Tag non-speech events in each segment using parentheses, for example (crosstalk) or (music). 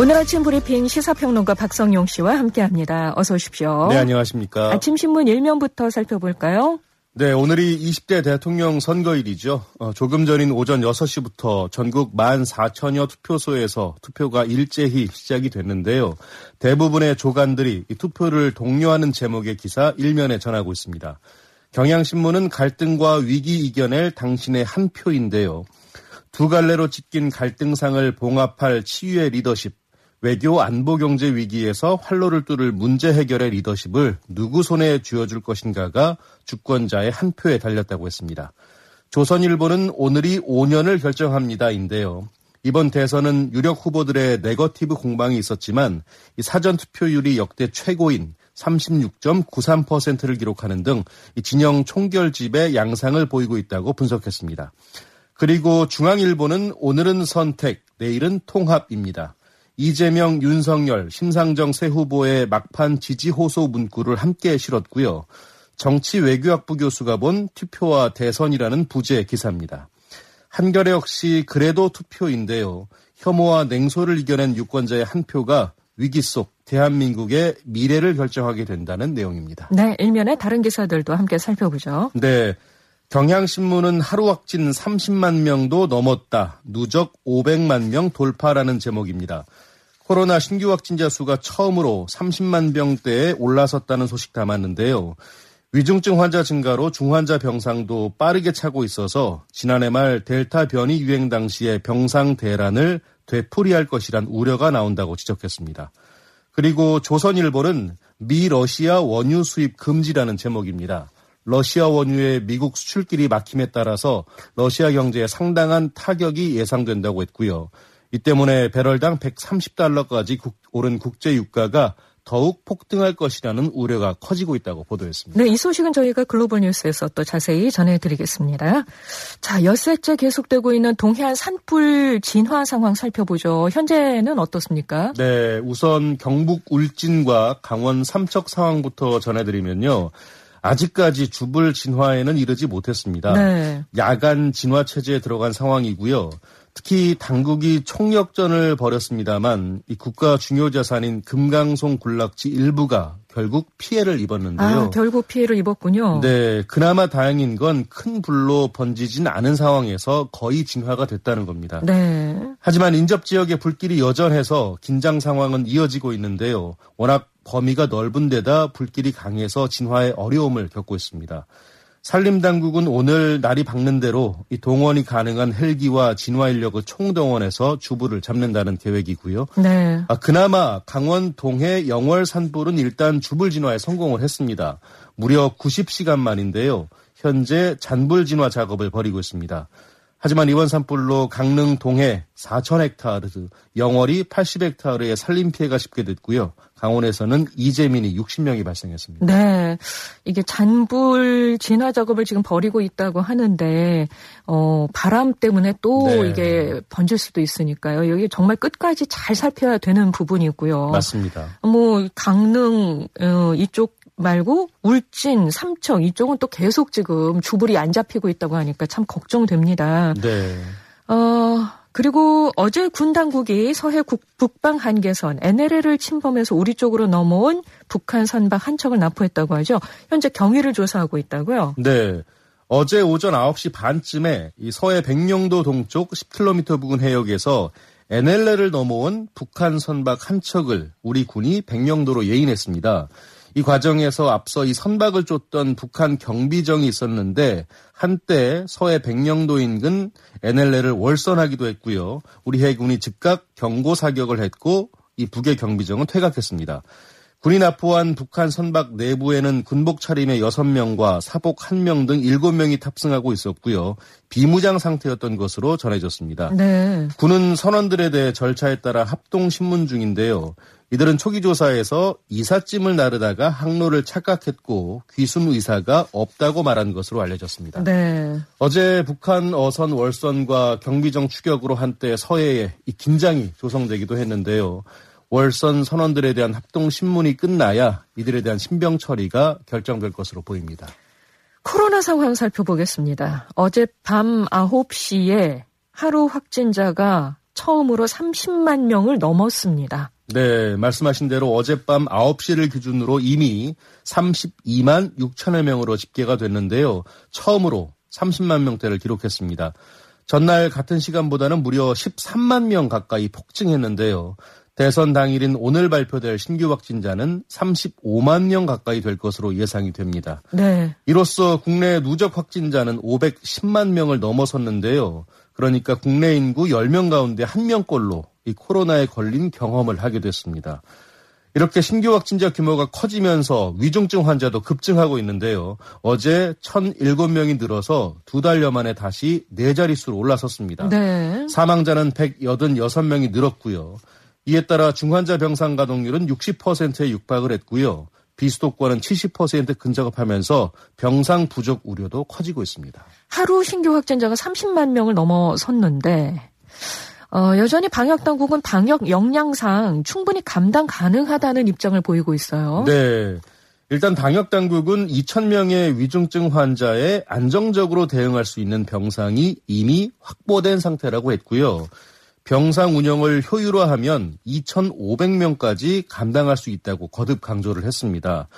오늘 아침 브리핑 시사평론가 박성용 씨와 함께합니다. 어서 오십시오. 네, 안녕하십니까. 아침 신문 1면부터 살펴볼까요? 네, 오늘이 20대 대통령 선거일이죠. 어, 조금 전인 오전 6시부터 전국 14,000여 투표소에서 투표가 일제히 시작이 됐는데요. 대부분의 조간들이 이 투표를 독려하는 제목의 기사 1면에 전하고 있습니다. 경향신문은 갈등과 위기 이겨낼 당신의 한 표인데요. 두 갈래로 찢긴 갈등상을 봉합할 치유의 리더십, 외교 안보 경제 위기에서 활로를 뚫을 문제 해결의 리더십을 누구 손에 쥐어줄 것인가가 주권자의 한 표에 달렸다고 했습니다. 조선일보는 오늘이 5년을 결정합니다인데요. 이번 대선은 유력 후보들의 네거티브 공방이 있었지만 사전 투표율이 역대 최고인 36.93%를 기록하는 등 진영 총결집의 양상을 보이고 있다고 분석했습니다. 그리고 중앙일보는 오늘은 선택, 내일은 통합입니다. 이재명, 윤석열, 심상정 새 후보의 막판 지지 호소 문구를 함께 실었고요. 정치 외교학부 교수가 본 투표와 대선이라는 부제 기사입니다. 한겨레 역시 그래도 투표인데요. 혐오와 냉소를 이겨낸 유권자의 한 표가 위기 속 대한민국의 미래를 결정하게 된다는 내용입니다. 네, 일면에 다른 기사들도 함께 살펴보죠. 네. 경향신문은 하루 확진 30만 명도 넘었다. 누적 500만 명 돌파라는 제목입니다. 코로나 신규 확진자 수가 처음으로 30만 병대에 올라섰다는 소식 담았는데요. 위중증 환자 증가로 중환자 병상도 빠르게 차고 있어서 지난해 말 델타 변이 유행 당시에 병상 대란을 되풀이할 것이란 우려가 나온다고 지적했습니다. 그리고 조선일보는 미 러시아 원유 수입 금지라는 제목입니다. 러시아 원유의 미국 수출길이 막힘에 따라서 러시아 경제에 상당한 타격이 예상된다고 했고요. 이 때문에 배럴당 130달러까지 오른 국제 유가가 더욱 폭등할 것이라는 우려가 커지고 있다고 보도했습니다. 네, 이 소식은 저희가 글로벌 뉴스에서 또 자세히 전해드리겠습니다. 자, 엿새째 계속되고 있는 동해안 산불 진화 상황 살펴보죠. 현재는 어떻습니까? 네, 우선 경북 울진과 강원 삼척 상황부터 전해드리면요. 아직까지 주불 진화에는 이르지 못했습니다. 네. 야간 진화 체제에 들어간 상황이고요. 특히 당국이 총력전을 벌였습니다만 이 국가 중요 자산인 금강송 군락지 일부가 결국 피해를 입었는데요. 아, 결국 피해를 입었군요. 네, 그나마 다행인 건 큰 불로 번지진 않은 상황에서 거의 진화가 됐다는 겁니다. 네. 하지만 인접 지역의 불길이 여전해서 긴장 상황은 이어지고 있는데요. 워낙 범위가 넓은 데다 불길이 강해서 진화에 어려움을 겪고 있습니다. 산림당국은 오늘 날이 밝는 대로 이 동원이 가능한 헬기와 진화 인력을 총동원해서 주부를 잡는다는 계획이고요. 네. 아, 그나마 강원 동해 영월 산불은 일단 주불 진화에 성공을 했습니다. 무려 90시간 만인데요. 현재 잔불 진화 작업을 벌이고 있습니다. 하지만 이번 산불로 강릉 동해 4,000헥타르, 영월이 80헥타르의 산림 피해가 집계됐고요. 강원에서는 이재민이 60명이 발생했습니다. 네. 이게 잔불 진화 작업을 지금 벌이고 있다고 하는데, 어, 바람 때문에 또 네. 이게 번질 수도 있으니까요. 여기 정말 끝까지 잘 살펴야 되는 부분이고요. 맞습니다. 뭐, 강릉, 어, 이쪽 말고 울진, 삼척 이쪽은 또 계속 지금 주불이 안 잡히고 있다고 하니까 참 걱정됩니다. 네. 어, 그리고 어제 군 당국이 서해 국, 북방 한계선 NLL을 침범해서 우리 쪽으로 넘어온 북한 선박 한 척을 납포했다고 하죠. 현재 경위를 조사하고 있다고요. 네. 어제 오전 9시 반쯤에 이 서해 백령도 동쪽 10km 부근 해역에서 NLL을 넘어온 북한 선박 한 척을 우리 군이 백령도로 예인했습니다. 이 과정에서 앞서 이 선박을 쫓던 북한 경비정이 있었는데 한때 서해 백령도 인근 NLL을 월선하기도 했고요. 우리 해군이 즉각 경고 사격을 했고 이 북의 경비정은 퇴각했습니다. 군이 납포한 북한 선박 내부에는 군복 차림의 6명과 사복 1명 등 7명이 탑승하고 있었고요. 비무장 상태였던 것으로 전해졌습니다. 네. 군은 선원들에 대해 절차에 따라 합동 신문 중인데요. 이들은 초기 조사에서 이삿짐을 나르다가 항로를 착각했고 귀순 의사가 없다고 말한 것으로 알려졌습니다. 네. 어제 북한 어선 월선과 경비정 추격으로 한때 서해에 이 긴장이 조성되기도 했는데요. 월선 선원들에 대한 합동 신문이 끝나야 이들에 대한 신병 처리가 결정될 것으로 보입니다. 코로나 상황 살펴보겠습니다. 어젯밤 9시에 하루 확진자가 처음으로 30만 명을 넘었습니다. 네, 말씀하신 대로 어젯밤 9시를 기준으로 이미 32만 6천여 명으로 집계가 됐는데요. 처음으로 30만 명대를 기록했습니다. 전날 같은 시간보다는 무려 13만 명 가까이 폭증했는데요. 대선 당일인 오늘 발표될 신규 확진자는 35만 명 가까이 될 것으로 예상이 됩니다. 네. 이로써 국내 누적 확진자는 510만 명을 넘어섰는데요. 그러니까 국내 인구 10명 가운데 1명꼴로 이 코로나에 걸린 경험을 하게 됐습니다. 이렇게 신규 확진자 규모가 커지면서 위중증 환자도 급증하고 있는데요. 어제 1,007명이 늘어서 두 달여 만에 다시 네 자릿수로 올라섰습니다. 네. 사망자는 186명이 늘었고요. 이에 따라 중환자 병상 가동률은 60%에 육박을 했고요. 비수도권은 70% 근접하면서 병상 부족 우려도 커지고 있습니다. 하루 신규 확진자가 30만 명을 넘어섰는데 어, 여전히 방역 당국은 방역 역량상 충분히 감당 가능하다는 입장을 보이고 있어요. 네. 일단 방역 당국은 2,000명의 위중증 환자에 안정적으로 대응할 수 있는 병상이 이미 확보된 상태라고 했고요. 병상 운영을 효율화하면 2,500명까지 감당할 수 있다고 거듭 강조를 했습니다.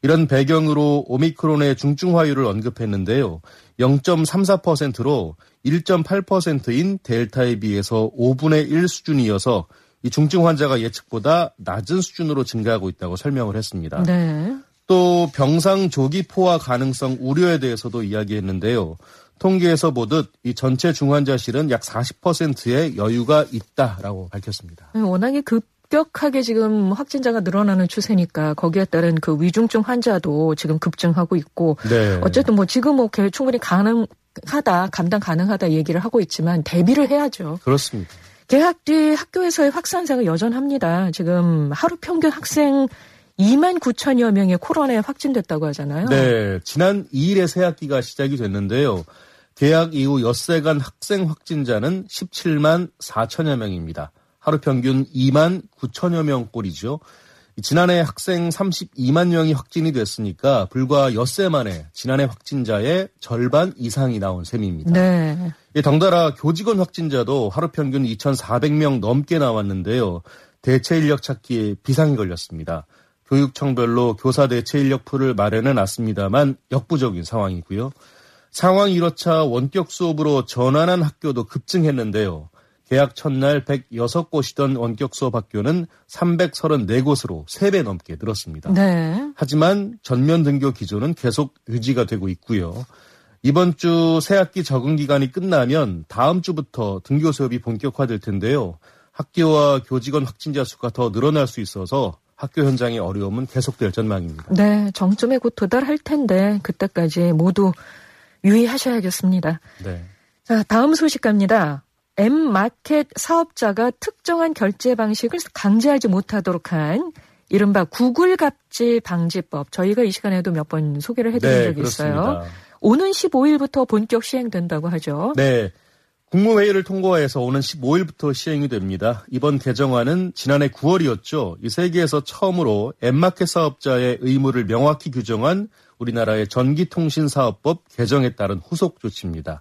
이런 배경으로 오미크론의 중증화율을 언급했는데요. 0.34%로 1.8%인 델타에 비해서 5분의 1 수준이어서 이 중증 환자가 예측보다 낮은 수준으로 증가하고 있다고 설명을 했습니다. 네. 또 병상 조기 포화 가능성 우려에 대해서도 이야기했는데요. 통계에서 보듯 이 전체 중환자실은 약 40%의 여유가 있다라고 밝혔습니다. 네, 워낙에 급격하게 지금 확진자가 늘어나는 추세니까 거기에 따른 그 위중증 환자도 지금 급증하고 있고 네. 어쨌든 뭐 지금 뭐 충분히 가능하다 감당 가능하다 얘기를 하고 있지만 대비를 해야죠. 그렇습니다. 개학 뒤 학교에서의 확산세가 여전합니다. 지금 하루 평균 학생 2만 9천여 명의 코로나에 확진됐다고 하잖아요. 네, 지난 2일에 새 학기가 시작이 됐는데요. 개학 이후 엿새간 학생 확진자는 17만 4천여 명입니다. 하루 평균 2만 9천여 명 꼴이죠. 지난해 학생 32만 명이 확진이 됐으니까 불과 엿새 만에 지난해 확진자의 절반 이상이 나온 셈입니다. 네. 덩달아 교직원 확진자도 하루 평균 2,400명 넘게 나왔는데요. 대체 인력 찾기에 비상이 걸렸습니다. 교육청별로 교사 대체 인력 풀을 마련해 놨습니다만 역부족인 상황이고요. 상황이 이렇자 원격 수업으로 전환한 학교도 급증했는데요. 개학 첫날 106곳이던 원격 수업 학교는 334곳으로 3배 넘게 늘었습니다. 네. 하지만 전면 등교 기조는 계속 유지가 되고 있고요. 이번 주 새학기 적응 기간이 끝나면 다음 주부터 등교 수업이 본격화될 텐데요. 학교와 교직원 확진자 수가 더 늘어날 수 있어서 학교 현장의 어려움은 계속될 전망입니다. 네, 정점에 곧 도달할 텐데 그때까지 모두 유의하셔야겠습니다. 네. 자, 다음 소식 갑니다. M마켓 사업자가 특정한 결제 방식을 강제하지 못하도록 한 이른바 구글 갑질 방지법 저희가 이 시간에도 몇 번 소개를 해드린 네, 적이 그렇습니다. 있어요. 오는 15일부터 본격 시행된다고 하죠. 네. 국무회의를 통과해서 오는 15일부터 시행이 됩니다. 이번 개정안은 지난해 9월이었죠. 이 세계에서 처음으로 앱마켓 사업자의 의무를 명확히 규정한 우리나라의 전기통신사업법 개정에 따른 후속 조치입니다.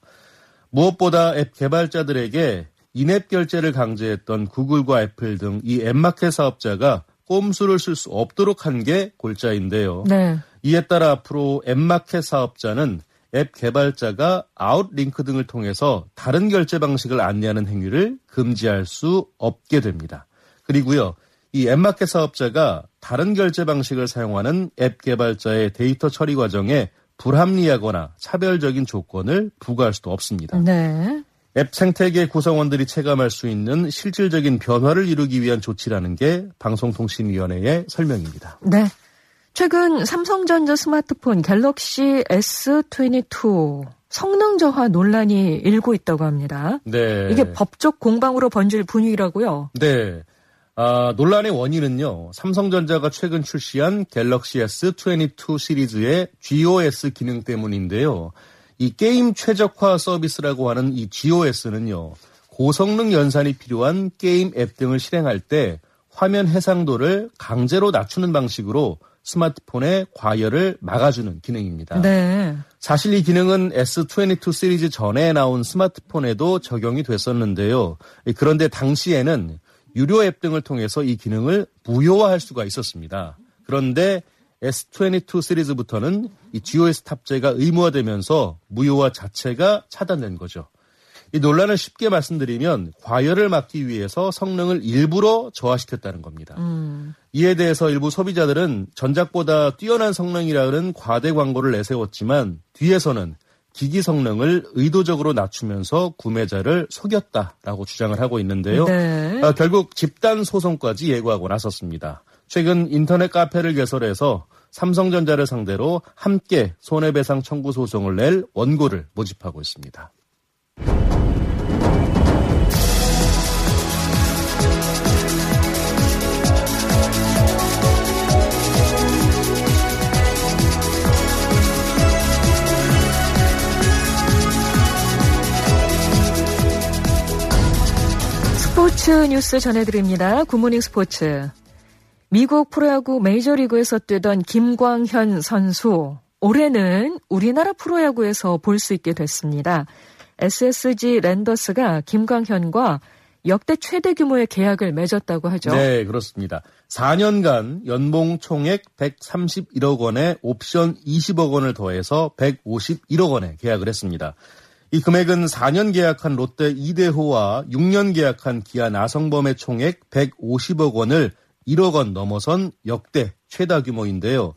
무엇보다 앱 개발자들에게 인앱 결제를 강제했던 구글과 애플 등 이 앱마켓 사업자가 꼼수를 쓸 수 없도록 한 게 골자인데요. 네. 이에 따라 앞으로 앱마켓 사업자는 앱 개발자가 아웃링크 등을 통해서 다른 결제 방식을 안내하는 행위를 금지할 수 없게 됩니다. 그리고요, 이 앱마켓 사업자가 다른 결제 방식을 사용하는 앱 개발자의 데이터 처리 과정에 불합리하거나 차별적인 조건을 부과할 수도 없습니다. 네. 앱 생태계 구성원들이 체감할 수 있는 실질적인 변화를 이루기 위한 조치라는 게 방송통신위원회의 설명입니다. 네. 최근 삼성전자 스마트폰 갤럭시 S22 성능 저하 논란이 일고 있다고 합니다. 네. 이게 법적 공방으로 번질 분위기라고요? 네. 아, 논란의 원인은요. 삼성전자가 최근 출시한 갤럭시 S22 시리즈의 GOS 기능 때문인데요. 이 게임 최적화 서비스라고 하는 이 GOS는요. 고성능 연산이 필요한 게임 앱 등을 실행할 때 화면 해상도를 강제로 낮추는 방식으로 스마트폰의 과열을 막아주는 기능입니다. 네. 사실 이 기능은 S22 시리즈 전에 나온 스마트폰에도 적용이 됐었는데요. 그런데 당시에는 유료 앱 등을 통해서 이 기능을 무효화할 수가 있었습니다. 그런데 S22 시리즈부터는 이 GOS 탑재가 의무화되면서 무효화 자체가 차단된 거죠. 이 논란을 쉽게 말씀드리면 과열을 막기 위해서 성능을 일부러 저하시켰다는 겁니다. 음. 이에 대해서 일부 소비자들은 전작보다 뛰어난 성능이라는 과대 광고를 내세웠지만 뒤에서는 기기 성능을 의도적으로 낮추면서 구매자를 속였다라고 주장을 하고 있는데요. 네. 아, 결국 집단 소송까지 예고하고 나섰습니다. 최근 인터넷 카페를 개설해서 삼성전자를 상대로 함께 손해배상 청구 소송을 낼 원고를 모집하고 있습니다. 스포츠 뉴스 전해드립니다. Good morning 스포츠. 미국 프로야구 메이저리그에서 뛰던 김광현 선수. 올해는 우리나라 프로야구에서 볼 수 있게 됐습니다. SSG 랜더스가 김광현과 역대 최대 규모의 계약을 맺었다고 하죠. 네, 그렇습니다. 4년간 연봉 총액 131억 원에 옵션 20억 원을 더해서 151억 원에 계약을 했습니다. 이 금액은 4년 계약한 롯데 이대호와 6년 계약한 기아 나성범의 총액 150억 원을 1억 원 넘어선 역대 최다 규모인데요.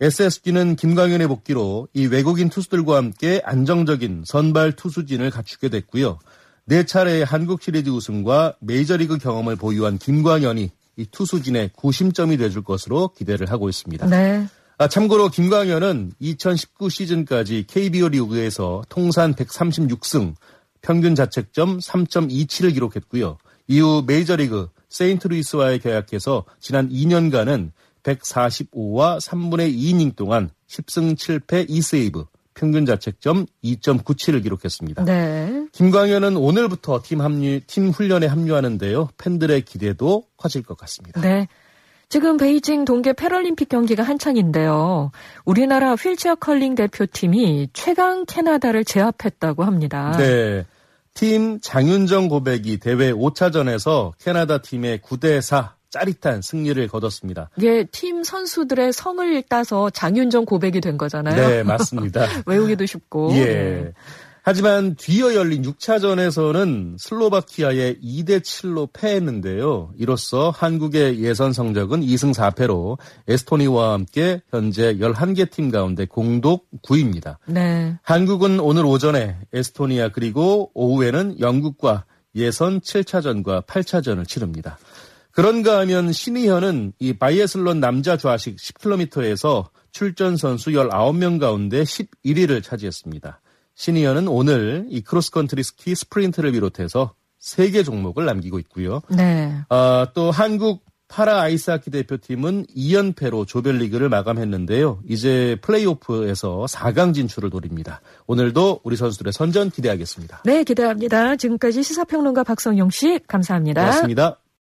SSG는 김광현의 복귀로 이 외국인 투수들과 함께 안정적인 선발 투수진을 갖추게 됐고요. 네 차례의 한국 시리즈 우승과 메이저리그 경험을 보유한 김광현이 이 투수진의 구심점이 돼줄 것으로 기대를 하고 있습니다. 네. 아, 참고로 김광현은 2019 시즌까지 KBO 리그에서 통산 136승, 평균 자책점 3.27을 기록했고요. 이후 메이저리그 세인트루이스와의 계약해서 지난 2년간은 145와 3분의 2이닝 동안 10승 7패 2세이브, 평균 자책점 2.97을 기록했습니다. 네. 김광현은 오늘부터 팀 합류, 팀 훈련에 합류하는데요. 팬들의 기대도 커질 것 같습니다. 네. 지금 베이징 동계 패럴림픽 경기가 한창인데요. 우리나라 휠체어 컬링 대표팀이 최강 캐나다를 제압했다고 합니다. 네. 팀 장윤정 고백이 대회 5차전에서 캐나다 팀에 9대 4 짜릿한 승리를 거뒀습니다. 예, 팀 선수들의 성을 따서 장윤정 고백이 된 거잖아요. 네, 맞습니다. (laughs) 외우기도 쉽고. 예. 네. 하지만 뒤이어 열린 6차전에서는 슬로바키아에 2대 7로 패했는데요. 이로써 한국의 예선 성적은 2승 4패로 에스토니아와 함께 현재 11개 팀 가운데 공동 9위입니다. 네. 한국은 오늘 오전에 에스토니아 그리고 오후에는 영국과 예선 7차전과 8차전을 치릅니다. 그런가 하면 신의현은 이 바이애슬론 남자 좌식 10km에서 출전 선수 19명 가운데 11위를 차지했습니다. 신의현은 오늘 이 크로스컨트리 스키 스프린트를 비롯해서 3개 종목을 남기고 있고요. 네. 어, 또 한국 파라 아이스하키 대표팀은 2연패로 조별리그를 마감했는데요. 이제 플레이오프에서 4강 진출을 노립니다. 오늘도 우리 선수들의 선전 기대하겠습니다. 네, 기대합니다. 지금까지 시사평론가 박성용 씨 감사합니다. 고맙습니다.